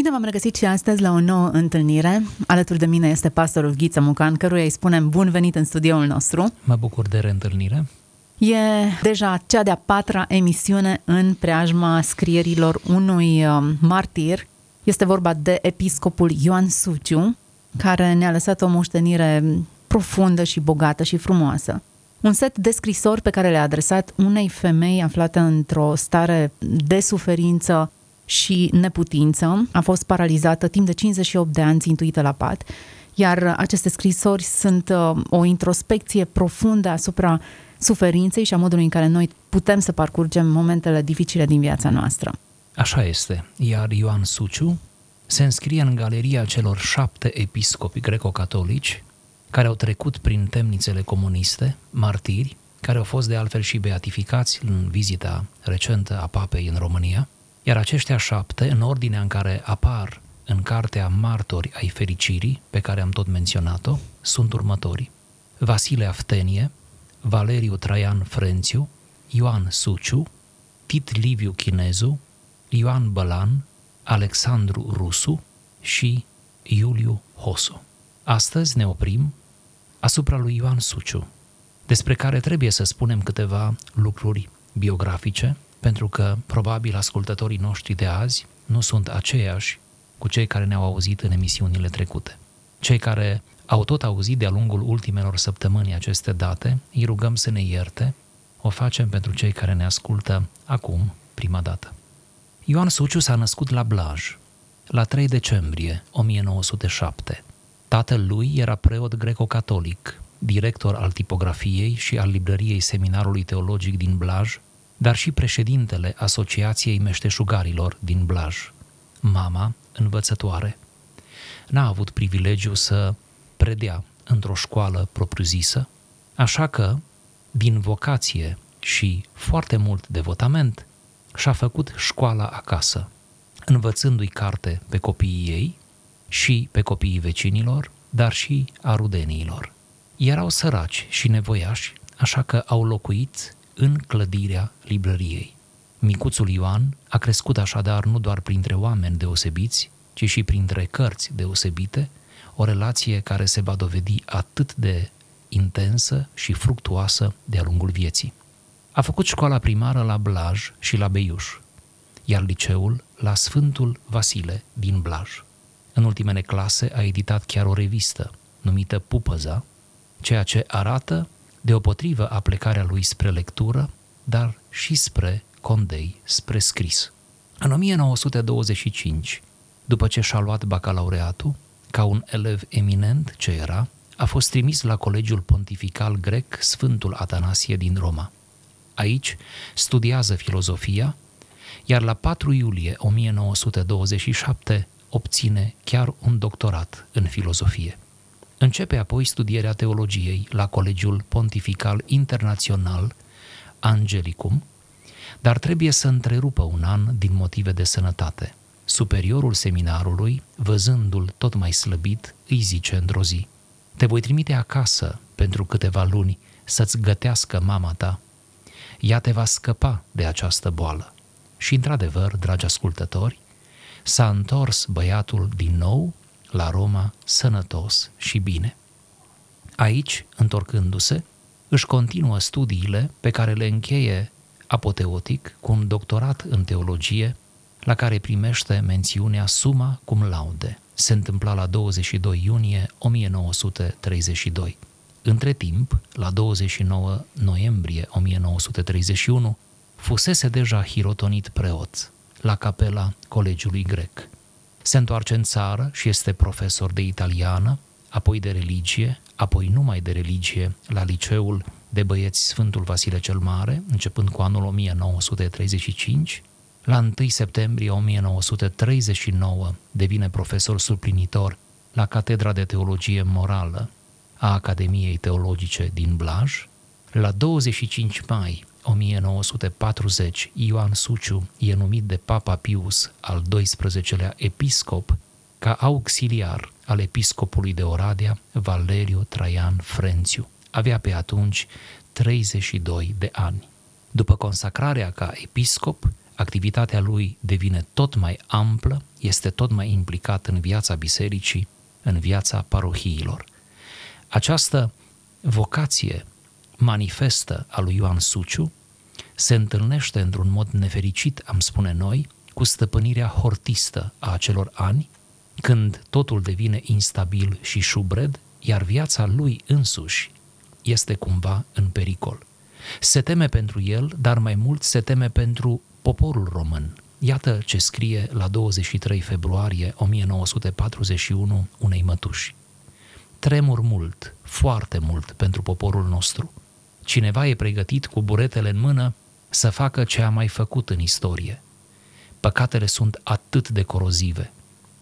Bine v-am regăsit și astăzi la o nouă întâlnire. Alături de mine este pastorul Ghiță Mucan, căruia îi spunem bun venit în studioul nostru. Mă bucur de reîntâlnire. E deja cea de-a patra emisiune în preajma scrierilor unui um, martir. Este vorba de episcopul Ioan Suciu, care ne-a lăsat o moștenire profundă și bogată și frumoasă. Un set de scrisori pe care le-a adresat unei femei aflate într-o stare de suferință și neputință. A fost paralizată timp de 58 de ani țintuită la pat, iar aceste scrisori sunt uh, o introspecție profundă asupra suferinței și a modului în care noi putem să parcurgem momentele dificile din viața noastră. Așa este. Iar Ioan Suciu se înscrie în galeria celor șapte episcopi greco-catolici care au trecut prin temnițele comuniste, martiri, care au fost de altfel și beatificați în vizita recentă a papei în România, iar aceștia șapte, în ordinea în care apar în cartea Martori ai fericirii, pe care am tot menționat-o, sunt următorii. Vasile Aftenie, Valeriu Traian Frențiu, Ioan Suciu, Tit Liviu Chinezu, Ioan Bălan, Alexandru Rusu și Iuliu Hosu. Astăzi ne oprim asupra lui Ioan Suciu, despre care trebuie să spunem câteva lucruri biografice, pentru că probabil ascultătorii noștri de azi nu sunt aceiași cu cei care ne-au auzit în emisiunile trecute. Cei care au tot auzit de-a lungul ultimelor săptămâni aceste date, îi rugăm să ne ierte, o facem pentru cei care ne ascultă acum, prima dată. Ioan Suciu s-a născut la Blaj, la 3 decembrie 1907. Tatăl lui era preot greco-catolic, director al tipografiei și al librăriei Seminarului Teologic din Blaj, dar și președintele Asociației Meșteșugarilor din Blaj. Mama, învățătoare, n-a avut privilegiu să predea într-o școală propriu-zisă, așa că, din vocație și foarte mult devotament, și-a făcut școala acasă, învățându-i carte pe copiii ei și pe copiii vecinilor, dar și a rudeniilor. Erau săraci și nevoiași, așa că au locuit în clădirea librăriei. Micuțul Ioan a crescut așadar nu doar printre oameni deosebiți, ci și printre cărți deosebite, o relație care se va dovedi atât de intensă și fructuoasă de-a lungul vieții. A făcut școala primară la Blaj și la Beiuș, iar liceul la Sfântul Vasile din Blaj. În ultimele clase a editat chiar o revistă numită Pupăza, ceea ce arată deopotrivă aplecarea lui spre lectură, dar și spre condei, spre scris. În 1925, după ce și-a luat bacalaureatul, ca un elev eminent ce era, a fost trimis la Colegiul Pontifical Grec Sfântul Atanasie din Roma. Aici studiază filozofia, iar la 4 iulie 1927 obține chiar un doctorat în filozofie. Începe apoi studierea teologiei la Colegiul Pontifical Internațional Angelicum, dar trebuie să întrerupă un an din motive de sănătate. Superiorul seminarului, văzându-l tot mai slăbit, îi zice într-o zi, Te voi trimite acasă pentru câteva luni să-ți gătească mama ta. Ea te va scăpa de această boală. Și, într-adevăr, dragi ascultători, s-a întors băiatul din nou la Roma sănătos și bine. Aici, întorcându-se, își continuă studiile pe care le încheie apoteotic cu un doctorat în teologie la care primește mențiunea suma cum laude. Se întâmpla la 22 iunie 1932. Între timp, la 29 noiembrie 1931, fusese deja hirotonit preot la capela Colegiului Grec. Se întoarce în țară și este profesor de italiană, apoi de religie, apoi numai de religie la liceul de băieți Sfântul Vasile cel Mare, începând cu anul 1935. La 1 septembrie 1939 devine profesor suplinitor la Catedra de Teologie Morală a Academiei Teologice din Blaj. La 25 mai 1940, Ioan Suciu e numit de Papa Pius al XII-lea episcop ca auxiliar al episcopului de Oradea, Valeriu Traian Frențiu. Avea pe atunci 32 de ani. După consacrarea ca episcop, activitatea lui devine tot mai amplă, este tot mai implicat în viața bisericii, în viața parohiilor. Această vocație manifestă a lui Ioan Suciu se întâlnește într-un mod nefericit, am spune noi, cu stăpânirea hortistă a acelor ani, când totul devine instabil și șubred, iar viața lui însuși este cumva în pericol. Se teme pentru el, dar mai mult se teme pentru poporul român. Iată ce scrie la 23 februarie 1941 unei mătuși. Tremur mult, foarte mult pentru poporul nostru. Cineva e pregătit cu buretele în mână să facă ce a mai făcut în istorie. Păcatele sunt atât de corozive.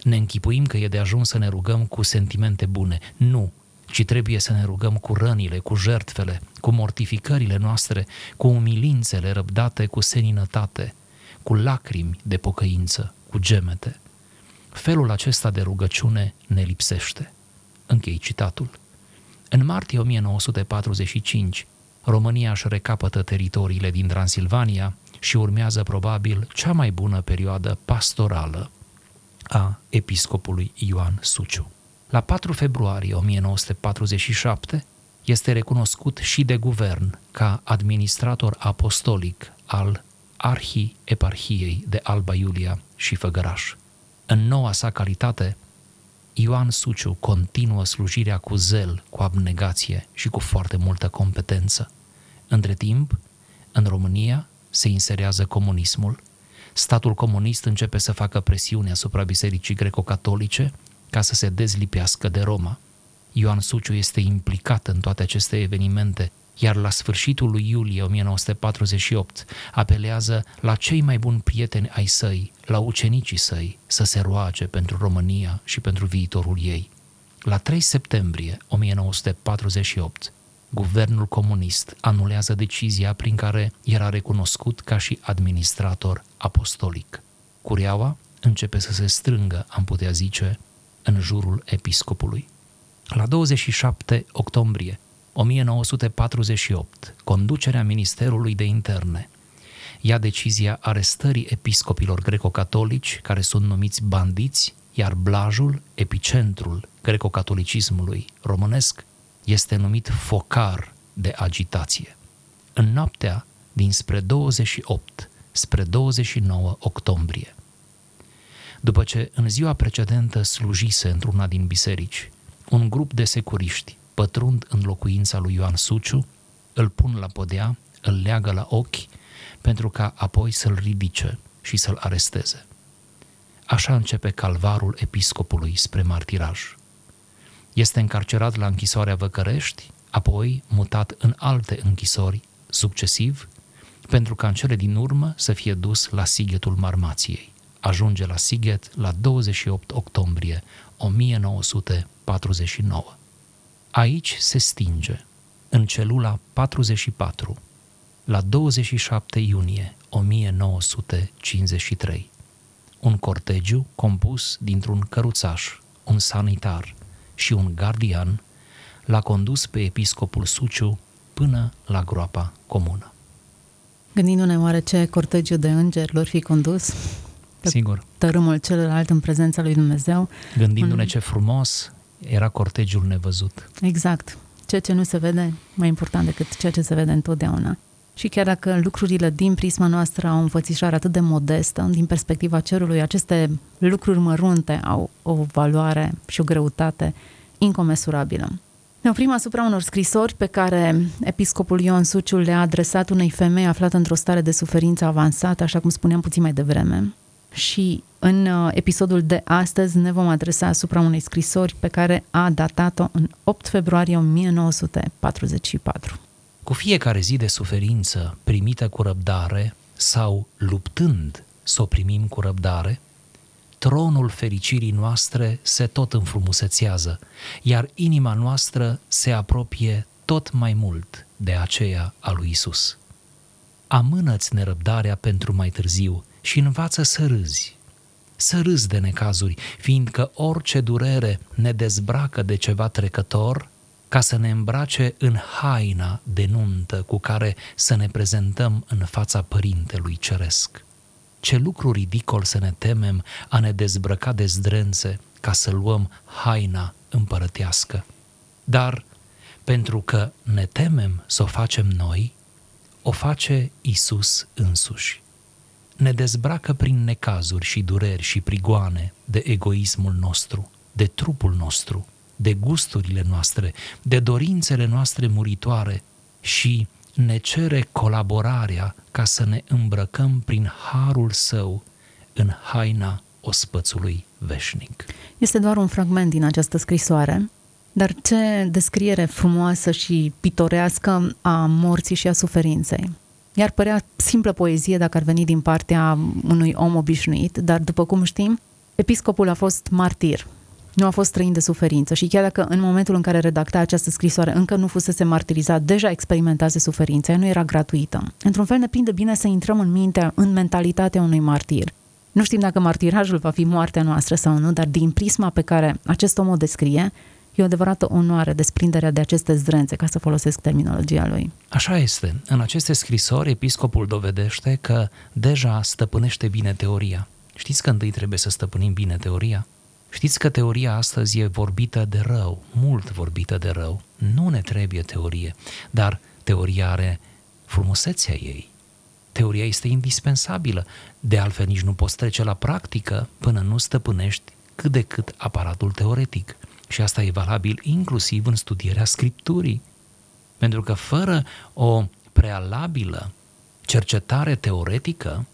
Ne închipuim că e de ajuns să ne rugăm cu sentimente bune. Nu, ci trebuie să ne rugăm cu rănile, cu jertfele, cu mortificările noastre, cu umilințele răbdate cu seninătate, cu lacrimi de pocăință, cu gemete. Felul acesta de rugăciune ne lipsește. Închei citatul. În martie 1945, România își recapătă teritoriile din Transilvania și urmează probabil cea mai bună perioadă pastorală a episcopului Ioan Suciu. La 4 februarie 1947 este recunoscut și de guvern ca administrator apostolic al Arhieparhiei de Alba Iulia și Făgăraș. În noua sa calitate, Ioan Suciu continuă slujirea cu zel, cu abnegație și cu foarte multă competență. Între timp, în România se inserează comunismul, statul comunist începe să facă presiune asupra Bisericii Greco-Catolice ca să se dezlipească de Roma. Ioan Suciu este implicat în toate aceste evenimente, iar la sfârșitul lui iulie 1948 apelează la cei mai buni prieteni ai săi, la ucenicii săi, să se roage pentru România și pentru viitorul ei. La 3 septembrie 1948, guvernul comunist anulează decizia prin care era recunoscut ca și administrator apostolic. Cureaua începe să se strângă, am putea zice, în jurul episcopului. La 27 octombrie 1948, conducerea Ministerului de Interne ia decizia arestării episcopilor greco-catolici, care sunt numiți bandiți, iar Blajul, epicentrul greco-catolicismului românesc, este numit focar de agitație. În noaptea dinspre 28 spre 29 octombrie, după ce în ziua precedentă slujise într-una din biserici, un grup de securiști pătrund în locuința lui Ioan Suciu, îl pun la podea, îl leagă la ochi, pentru ca apoi să-l ridice și să-l aresteze. Așa începe calvarul episcopului spre martiraj. Este încarcerat la închisoarea Văcărești, apoi mutat în alte închisori succesiv, pentru ca în cele din urmă să fie dus la Sighetul Marmației. Ajunge la Sighet la 28 octombrie 1949. Aici se stinge, în celula 44, la 27 iunie 1953, un cortegiu compus dintr-un căruțaș, un sanitar și un gardian l-a condus pe episcopul Suciu până la groapa comună. Gândindu-ne oare ce cortegiu de îngeri lor fi condus pe Sigur. tărâmul celălalt în prezența lui Dumnezeu. Gândindu-ne Un- ce frumos era cortegiul nevăzut. Exact. Ceea ce nu se vede, mai important decât ceea ce se vede întotdeauna. Și chiar dacă lucrurile din prisma noastră au o înfățișare atât de modestă, din perspectiva cerului, aceste lucruri mărunte au o valoare și o greutate incomensurabilă. Ne oprim asupra unor scrisori pe care episcopul Ioan Suciu le-a adresat unei femei aflată într-o stare de suferință avansată, așa cum spuneam puțin mai devreme. Și în uh, episodul de astăzi ne vom adresa asupra unei scrisori pe care a datat-o în 8 februarie 1944. Cu fiecare zi de suferință primită cu răbdare sau luptând să o primim cu răbdare, tronul fericirii noastre se tot înfrumusețează, iar inima noastră se apropie tot mai mult de aceea a lui Isus. Amână-ți nerăbdarea pentru mai târziu și învață să râzi. Să râzi de necazuri, fiindcă orice durere ne dezbracă de ceva trecător, ca să ne îmbrace în haina de nuntă cu care să ne prezentăm în fața Părintelui Ceresc. Ce lucru ridicol să ne temem a ne dezbrăca de zdrențe ca să luăm haina împărătească. Dar pentru că ne temem să o facem noi, o face Isus însuși. Ne dezbracă prin necazuri și dureri și prigoane de egoismul nostru, de trupul nostru, de gusturile noastre, de dorințele noastre muritoare și ne cere colaborarea ca să ne îmbrăcăm prin harul său în haina ospățului veșnic. Este doar un fragment din această scrisoare, dar ce descriere frumoasă și pitorească a morții și a suferinței. Iar părea simplă poezie dacă ar veni din partea unui om obișnuit, dar după cum știm, episcopul a fost martir, nu a fost străin de suferință și chiar dacă în momentul în care redacta această scrisoare încă nu fusese martirizat, deja experimentase suferința, ea nu era gratuită. Într-un fel ne prinde bine să intrăm în mintea, în mentalitatea unui martir. Nu știm dacă martirajul va fi moartea noastră sau nu, dar din prisma pe care acest om o descrie, e o adevărată onoare desprinderea de aceste zdrențe, ca să folosesc terminologia lui. Așa este. În aceste scrisori, episcopul dovedește că deja stăpânește bine teoria. Știți că întâi trebuie să stăpânim bine teoria? Știți că teoria astăzi e vorbită de rău, mult vorbită de rău. Nu ne trebuie teorie, dar teoria are frumusețea ei. Teoria este indispensabilă, de altfel nici nu poți trece la practică până nu stăpânești cât de cât aparatul teoretic. Și asta e valabil inclusiv în studierea Scripturii. Pentru că fără o prealabilă cercetare teoretică,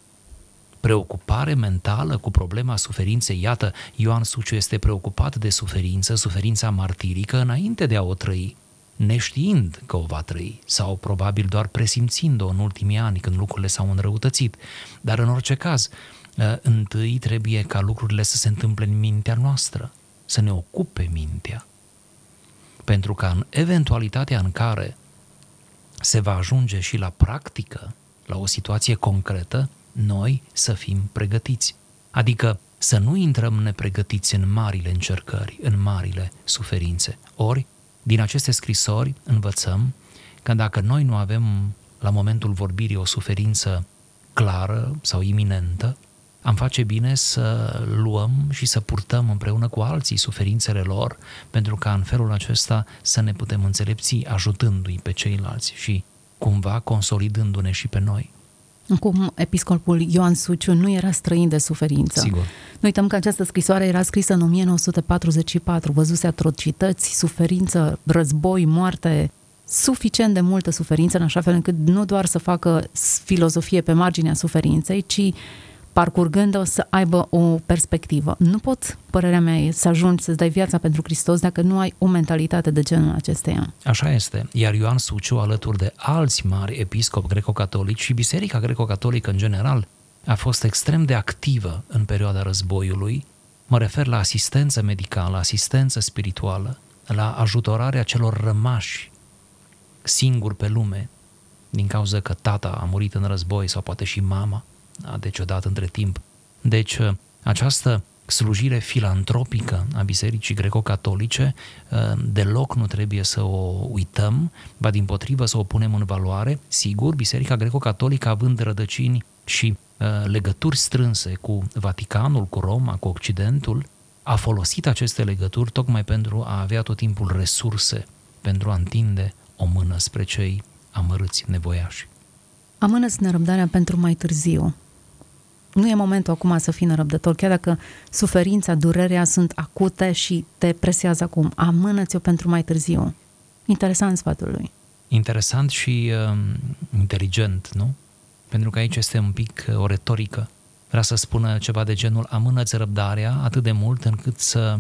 preocupare mentală cu problema suferinței. Iată, Ioan Suciu este preocupat de suferință, suferința martirică, înainte de a o trăi, neștiind că o va trăi sau probabil doar presimțind-o în ultimii ani când lucrurile s-au înrăutățit. Dar în orice caz, ă, întâi trebuie ca lucrurile să se întâmple în mintea noastră, să ne ocupe mintea. Pentru că în eventualitatea în care se va ajunge și la practică, la o situație concretă, noi să fim pregătiți. Adică să nu intrăm nepregătiți în marile încercări, în marile suferințe. Ori, din aceste scrisori învățăm că dacă noi nu avem la momentul vorbirii o suferință clară sau iminentă, am face bine să luăm și să purtăm împreună cu alții suferințele lor, pentru ca în felul acesta să ne putem înțelepți ajutându-i pe ceilalți și cumva consolidându-ne și pe noi. Cum episcopul Ioan Suciu nu era străin de suferință. Sigur. Nu uităm că această scrisoare era scrisă în 1944, văzuse atrocități, suferință, război, moarte, suficient de multă suferință, în așa fel încât nu doar să facă filozofie pe marginea suferinței, ci parcurgând-o să aibă o perspectivă. Nu pot, părerea mea e, să ajungi să-ți dai viața pentru Hristos dacă nu ai o mentalitate de genul acesteia. Așa este. Iar Ioan Suciu, alături de alți mari episcopi greco-catolici și Biserica greco-catolică în general, a fost extrem de activă în perioada războiului. Mă refer la asistență medicală, asistență spirituală, la ajutorarea celor rămași singuri pe lume, din cauza că tata a murit în război sau poate și mama a decedat între timp. Deci uh, această slujire filantropică a Bisericii Greco-Catolice uh, deloc nu trebuie să o uităm, ba din potrivă să o punem în valoare. Sigur, Biserica Greco-Catolică având rădăcini și uh, legături strânse cu Vaticanul, cu Roma, cu Occidentul, a folosit aceste legături tocmai pentru a avea tot timpul resurse pentru a întinde o mână spre cei amărâți nevoiași. Amână-ți nerăbdarea pentru mai târziu nu e momentul acum să fii nerăbdător, chiar dacă suferința, durerea sunt acute și te presează acum. Amână-ți-o pentru mai târziu. Interesant sfatul lui. Interesant și uh, inteligent, nu? Pentru că aici este un pic uh, o retorică. Vrea să spună ceva de genul amână-ți răbdarea atât de mult încât să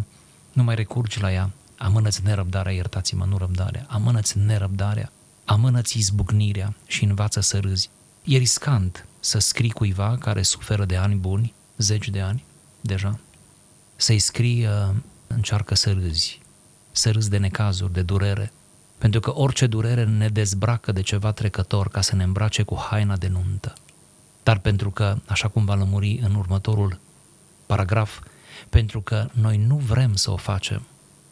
nu mai recurgi la ea. Amână-ți nerăbdarea, iertați-mă, nu răbdarea. Amână-ți nerăbdarea, amână-ți izbucnirea și învață să râzi. E riscant să scrii cuiva care suferă de ani buni, zeci de ani deja, să-i scrii uh, încearcă să râzi, să râzi de necazuri, de durere, pentru că orice durere ne dezbracă de ceva trecător ca să ne îmbrace cu haina de nuntă. Dar pentru că, așa cum va lămuri în următorul paragraf, pentru că noi nu vrem să o facem,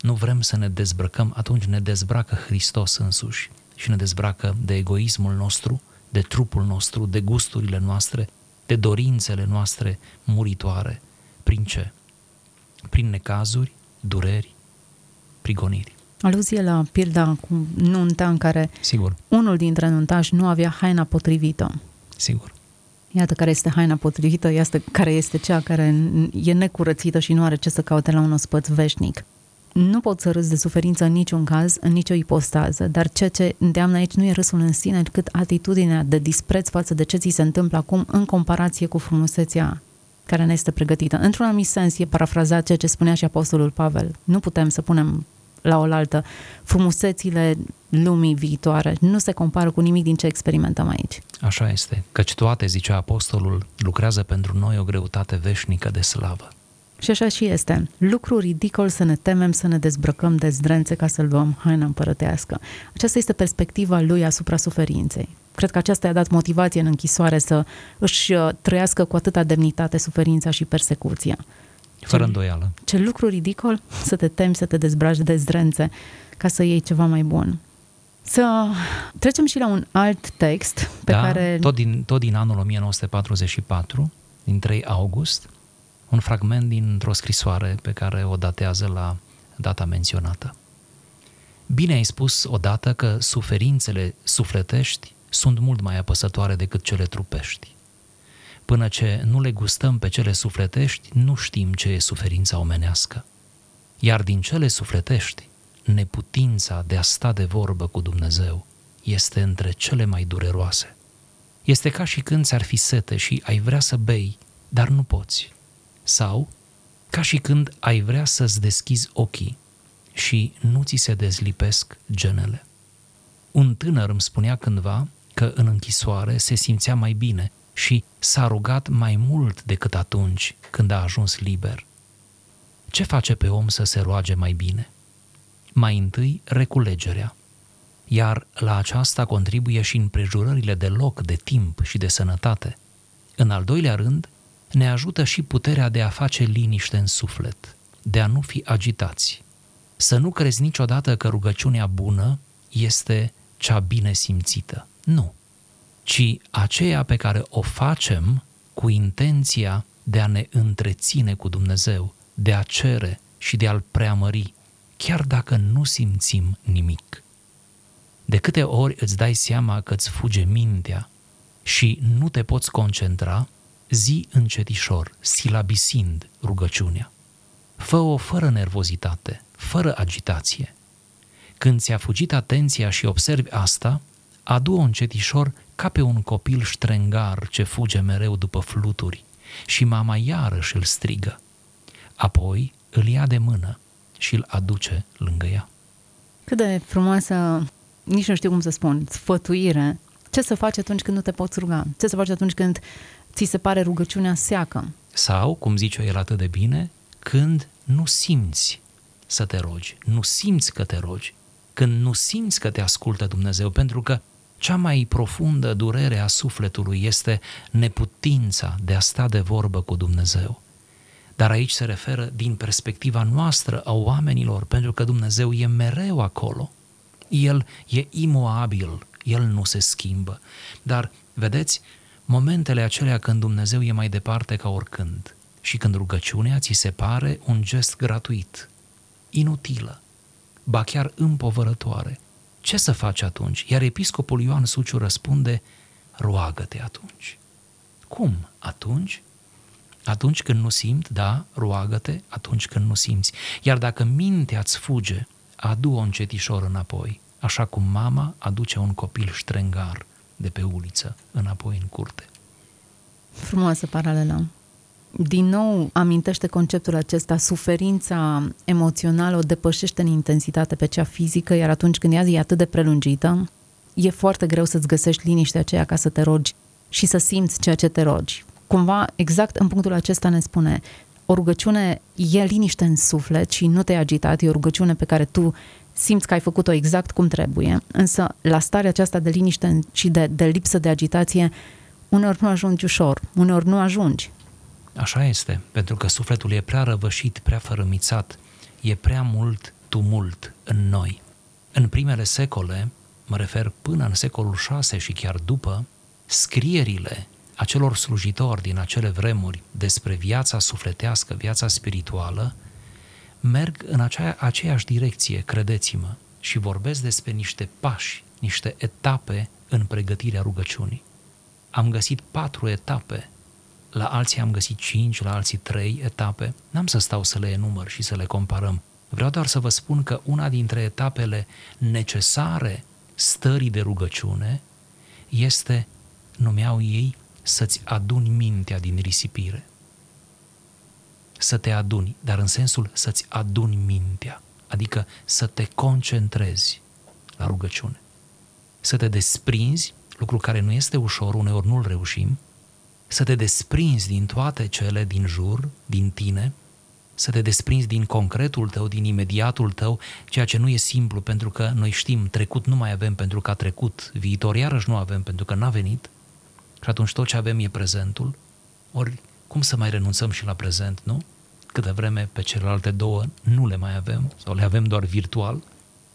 nu vrem să ne dezbrăcăm, atunci ne dezbracă Hristos însuși și ne dezbracă de egoismul nostru, de trupul nostru, de gusturile noastre, de dorințele noastre muritoare. Prin ce? Prin necazuri, dureri, prigoniri. Aluzie la pilda cu nunta în care Sigur, unul dintre nuntași nu avea haina potrivită. sigur. Iată care este haina potrivită, iată care este cea care e necurățită și nu are ce să caute la un ospăț veșnic. Nu pot să râs de suferință în niciun caz, în nicio ipostază, dar ceea ce îndeamnă aici nu e râsul în sine, cât atitudinea de dispreț față de ce ți se întâmplă acum în comparație cu frumusețea care ne este pregătită. Într-un anumit sens e parafrazat ceea ce spunea și Apostolul Pavel. Nu putem să punem la oaltă frumusețile lumii viitoare. Nu se compară cu nimic din ce experimentăm aici. Așa este, căci toate, zicea apostolul, lucrează pentru noi o greutate veșnică de slavă. Și așa și este. Lucru ridicol să ne temem să ne dezbrăcăm de zdrențe ca să-l luăm haina împărătească. Aceasta este perspectiva lui asupra suferinței. Cred că aceasta i-a dat motivație în închisoare să își uh, trăiască cu atâta demnitate suferința și persecuția. Fără Ce- îndoială. Ce lucru ridicol să te temi să te dezbraci de zdrențe ca să iei ceva mai bun. Să trecem și la un alt text pe da, care... tot, din, tot din anul 1944, din 3 august, un fragment dintr-o scrisoare pe care o datează la data menționată. Bine ai spus odată că suferințele sufletești sunt mult mai apăsătoare decât cele trupești. Până ce nu le gustăm pe cele sufletești, nu știm ce e suferința omenească. Iar din cele sufletești, neputința de a sta de vorbă cu Dumnezeu este între cele mai dureroase. Este ca și când ți-ar fi sete și ai vrea să bei, dar nu poți. Sau ca și când ai vrea să-ți deschizi ochii și nu ți se dezlipesc genele. Un tânăr îmi spunea cândva că în închisoare se simțea mai bine și s-a rugat mai mult decât atunci când a ajuns liber. Ce face pe om să se roage mai bine? Mai întâi, reculegerea, iar la aceasta contribuie și împrejurările de loc, de timp și de sănătate. În al doilea rând, ne ajută și puterea de a face liniște în suflet, de a nu fi agitați. Să nu crezi niciodată că rugăciunea bună este cea bine simțită. Nu. Ci aceea pe care o facem cu intenția de a ne întreține cu Dumnezeu, de a cere și de a-L preamări, chiar dacă nu simțim nimic. De câte ori îți dai seama că îți fuge mintea și nu te poți concentra, zi încetișor, silabisind rugăciunea. Fă-o fără nervozitate, fără agitație. Când ți-a fugit atenția și observi asta, adu-o încetișor ca pe un copil ștrengar ce fuge mereu după fluturi și mama iarăși îl strigă. Apoi îl ia de mână și îl aduce lângă ea. Cât de frumoasă, nici nu știu cum să spun, sfătuire. Ce să faci atunci când nu te poți ruga? Ce să faci atunci când ți se pare rugăciunea seacă? Sau, cum zice el atât de bine, când nu simți să te rogi, nu simți că te rogi, când nu simți că te ascultă Dumnezeu, pentru că cea mai profundă durere a sufletului este neputința de a sta de vorbă cu Dumnezeu. Dar aici se referă din perspectiva noastră a oamenilor, pentru că Dumnezeu e mereu acolo. El e imoabil, El nu se schimbă. Dar, vedeți, momentele acelea când Dumnezeu e mai departe ca oricând și când rugăciunea ți se pare un gest gratuit, inutilă, ba chiar împovărătoare. Ce să faci atunci? Iar episcopul Ioan Suciu răspunde, roagă-te atunci. Cum? Atunci? Atunci când nu simt, da, roagă-te atunci când nu simți. Iar dacă mintea îți fuge, adu-o încetișor înapoi, așa cum mama aduce un copil ștrengar de pe uliță înapoi în curte. Frumoasă paralelă. Din nou amintește conceptul acesta, suferința emoțională o depășește în intensitate pe cea fizică, iar atunci când ea e atât de prelungită, e foarte greu să-ți găsești liniștea aceea ca să te rogi și să simți ceea ce te rogi. Cumva, exact în punctul acesta ne spune, o rugăciune e liniște în suflet și nu te-ai agitat, e o rugăciune pe care tu simți că ai făcut-o exact cum trebuie, însă la starea aceasta de liniște și de, de lipsă de agitație, uneori nu ajungi ușor, uneori nu ajungi. Așa este, pentru că sufletul e prea răvășit, prea fărâmițat, e prea mult tumult în noi. În primele secole, mă refer până în secolul 6 și chiar după, scrierile acelor slujitori din acele vremuri despre viața sufletească, viața spirituală, merg în acea, aceeași direcție, credeți-mă, și vorbesc despre niște pași, niște etape în pregătirea rugăciunii. Am găsit patru etape, la alții am găsit cinci, la alții trei etape. N-am să stau să le enumăr și să le comparăm. Vreau doar să vă spun că una dintre etapele necesare stării de rugăciune este, numeau ei, să-ți aduni mintea din risipire. Să te aduni, dar în sensul să-ți aduni mintea, adică să te concentrezi la rugăciune. Să te desprinzi, lucru care nu este ușor, uneori nu-l reușim, să te desprinzi din toate cele din jur, din tine, să te desprinzi din concretul tău, din imediatul tău, ceea ce nu e simplu pentru că noi știm, trecut nu mai avem pentru că a trecut, viitor iarăși nu avem pentru că n-a venit și atunci tot ce avem e prezentul, ori cum să mai renunțăm și la prezent, nu? Câte vreme pe celelalte două nu le mai avem sau le avem doar virtual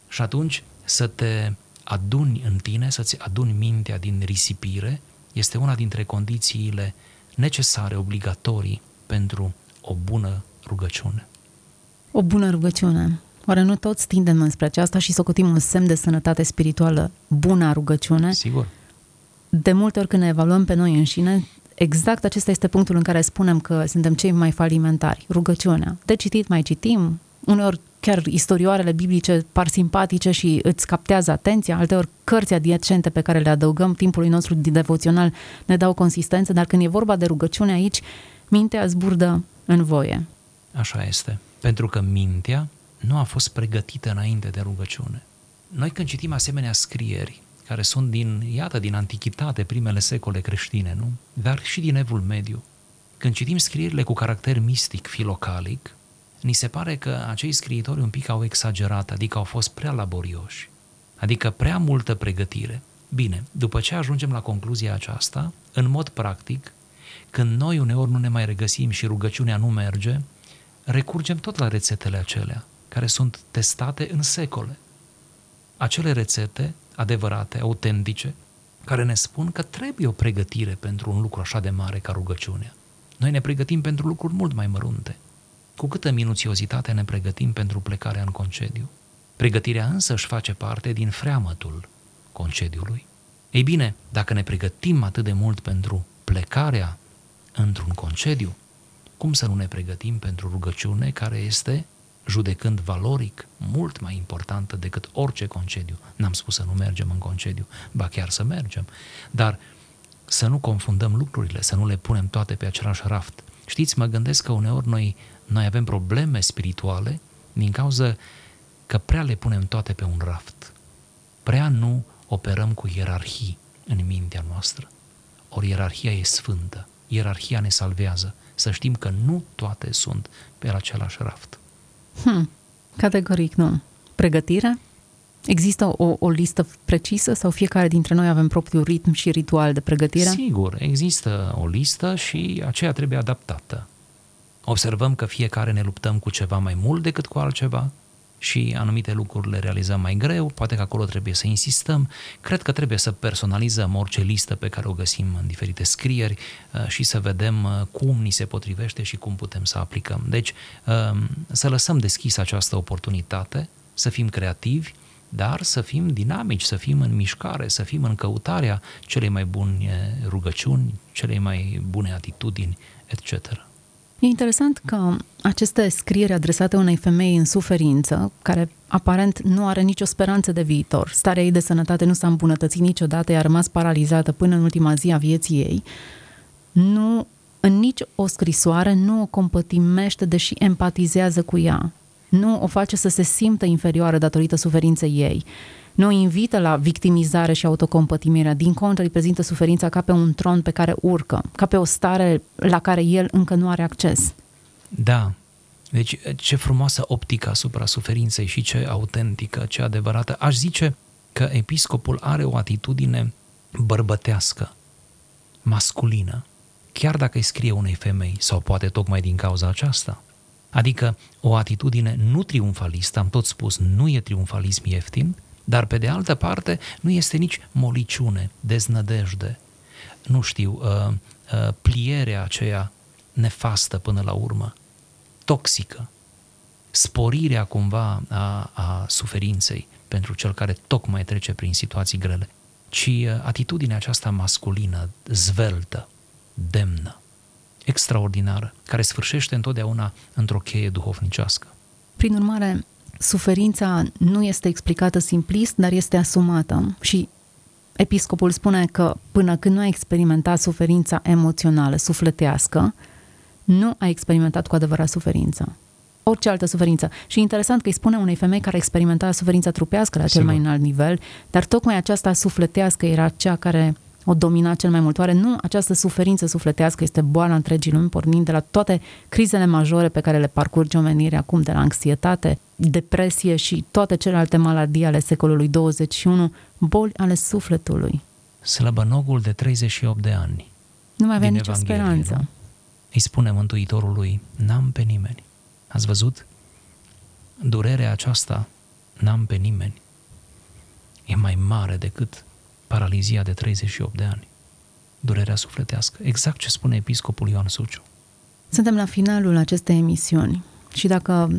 și atunci să te aduni în tine, să-ți aduni mintea din risipire, este una dintre condițiile necesare, obligatorii pentru o bună rugăciune. O bună rugăciune. Oare nu toți tindem înspre aceasta și socotim un semn de sănătate spirituală bună rugăciune? Sigur. De multe ori când ne evaluăm pe noi înșine, exact acesta este punctul în care spunem că suntem cei mai falimentari. Rugăciunea. De citit mai citim, uneori chiar istorioarele biblice par simpatice și îți captează atenția, alteori cărți adiacente pe care le adăugăm timpului nostru devoțional ne dau consistență, dar când e vorba de rugăciune aici, mintea zburdă în voie. Așa este. Pentru că mintea nu a fost pregătită înainte de rugăciune. Noi când citim asemenea scrieri, care sunt din, iată, din antichitate, primele secole creștine, nu? Dar și din evul mediu. Când citim scrierile cu caracter mistic, filocalic, ni se pare că acei scriitori un pic au exagerat, adică au fost prea laborioși, adică prea multă pregătire. Bine, după ce ajungem la concluzia aceasta, în mod practic, când noi uneori nu ne mai regăsim și rugăciunea nu merge, recurgem tot la rețetele acelea, care sunt testate în secole. Acele rețete adevărate, autentice, care ne spun că trebuie o pregătire pentru un lucru așa de mare ca rugăciunea. Noi ne pregătim pentru lucruri mult mai mărunte. Cu câtă minuțiozitate ne pregătim pentru plecarea în concediu. Pregătirea însă își face parte din freamătul concediului. Ei bine, dacă ne pregătim atât de mult pentru plecarea într-un concediu, cum să nu ne pregătim pentru rugăciune care este, judecând valoric, mult mai importantă decât orice concediu. N-am spus să nu mergem în concediu, ba chiar să mergem, dar să nu confundăm lucrurile, să nu le punem toate pe același raft. Știți, mă gândesc că uneori noi, noi avem probleme spirituale din cauza că prea le punem toate pe un raft. Prea nu operăm cu ierarhii în mintea noastră. Ori ierarhia e sfântă, ierarhia ne salvează, să știm că nu toate sunt pe același raft. Hmm, categoric nu. Pregătire? Există o, o listă precisă sau fiecare dintre noi avem propriul ritm și ritual de pregătire? Sigur, există o listă și aceea trebuie adaptată. Observăm că fiecare ne luptăm cu ceva mai mult decât cu altceva, și anumite lucruri le realizăm mai greu, poate că acolo trebuie să insistăm. Cred că trebuie să personalizăm orice listă pe care o găsim în diferite scrieri uh, și să vedem uh, cum ni se potrivește și cum putem să aplicăm. Deci um, să lăsăm deschis această oportunitate, să fim creativi, dar să fim dinamici, să fim în mișcare, să fim în căutarea celei mai bune rugăciuni, celei mai bune atitudini, etc. E interesant că aceste scrieri adresate unei femei în suferință, care aparent nu are nicio speranță de viitor, starea ei de sănătate nu s-a îmbunătățit niciodată, i-a rămas paralizată până în ultima zi a vieții ei, nu, în nici o scrisoare nu o compătimește, deși empatizează cu ea. Nu o face să se simtă inferioară datorită suferinței ei nu invită la victimizare și autocompătimirea, din contră îi prezintă suferința ca pe un tron pe care urcă, ca pe o stare la care el încă nu are acces. Da. Deci ce frumoasă optică asupra suferinței și ce autentică, ce adevărată. Aș zice că episcopul are o atitudine bărbătească, masculină, chiar dacă îi scrie unei femei, sau poate tocmai din cauza aceasta. Adică o atitudine nu triumfalistă, am tot spus, nu e triumfalism ieftin, dar pe de altă parte nu este nici moliciune, deznădejde, nu știu, uh, uh, plierea aceea nefastă până la urmă, toxică, sporirea cumva a, a suferinței pentru cel care tocmai trece prin situații grele, ci uh, atitudinea aceasta masculină, zveltă, demnă, extraordinară, care sfârșește întotdeauna într-o cheie duhovnicească. Prin urmare, suferința nu este explicată simplist, dar este asumată și episcopul spune că până când nu a experimentat suferința emoțională, sufletească, nu a experimentat cu adevărat suferința. Orice altă suferință. Și interesant că îi spune unei femei care experimenta suferința trupească la cel Sigur. mai înalt nivel, dar tocmai aceasta sufletească era cea care o domina cel mai mult. Oare nu această suferință sufletească este boala întregii lumi, pornind de la toate crizele majore pe care le parcurge omenirea acum, de la anxietate, depresie și toate celelalte maladii ale secolului 21, boli ale sufletului. Slăbănogul de 38 de ani Nu mai avea din nicio Evanghelie, speranță. nu? Îi spune Mântuitorului, n-am pe nimeni. Ați văzut? Durerea aceasta, n-am pe nimeni, e mai mare decât paralizia de 38 de ani. Durerea sufletească. Exact ce spune episcopul Ioan Suciu. Suntem la finalul acestei emisiuni și dacă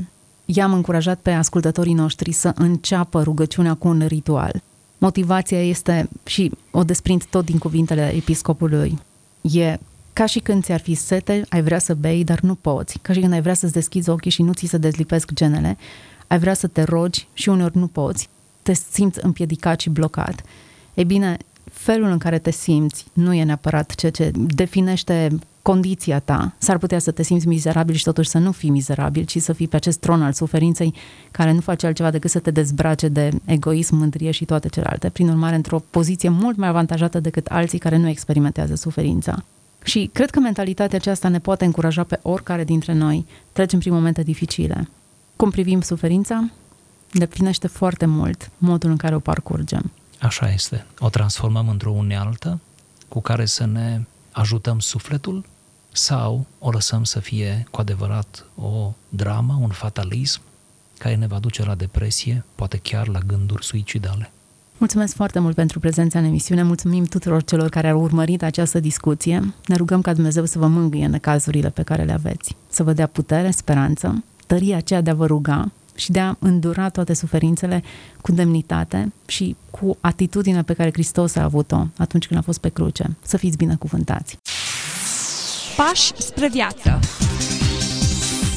i-am încurajat pe ascultătorii noștri să înceapă rugăciunea cu un ritual, motivația este, și o desprind tot din cuvintele episcopului, e ca și când ți-ar fi sete, ai vrea să bei, dar nu poți. Ca și când ai vrea să-ți deschizi ochii și nu ți se dezlipesc genele, ai vrea să te rogi și uneori nu poți, te simți împiedicat și blocat. Ei bine, felul în care te simți nu e neapărat ceea ce definește condiția ta. S-ar putea să te simți mizerabil și totuși să nu fii mizerabil, ci să fii pe acest tron al suferinței care nu face altceva decât să te dezbrace de egoism, mândrie și toate celelalte. Prin urmare, într-o poziție mult mai avantajată decât alții care nu experimentează suferința. Și cred că mentalitatea aceasta ne poate încuraja pe oricare dintre noi. Trecem prin momente dificile. Cum privim suferința? Definește foarte mult modul în care o parcurgem. Așa este. O transformăm într-o unealtă cu care să ne ajutăm sufletul sau o lăsăm să fie cu adevărat o dramă, un fatalism care ne va duce la depresie, poate chiar la gânduri suicidale. Mulțumesc foarte mult pentru prezența în emisiune, mulțumim tuturor celor care au urmărit această discuție. Ne rugăm ca Dumnezeu să vă mângâie în cazurile pe care le aveți, să vă dea putere, speranță, tăria aceea de a vă ruga și de a îndura toate suferințele cu demnitate și cu atitudinea pe care Hristos a avut-o atunci când a fost pe cruce. Să fiți binecuvântați! Pași spre viață.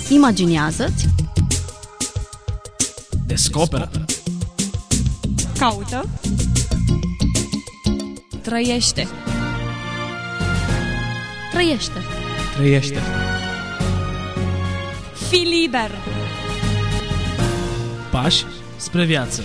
Imaginează-ți Descoperă. Caută. Trăiește. Trăiește. Trăiește. Fii liber. Pași spre viață.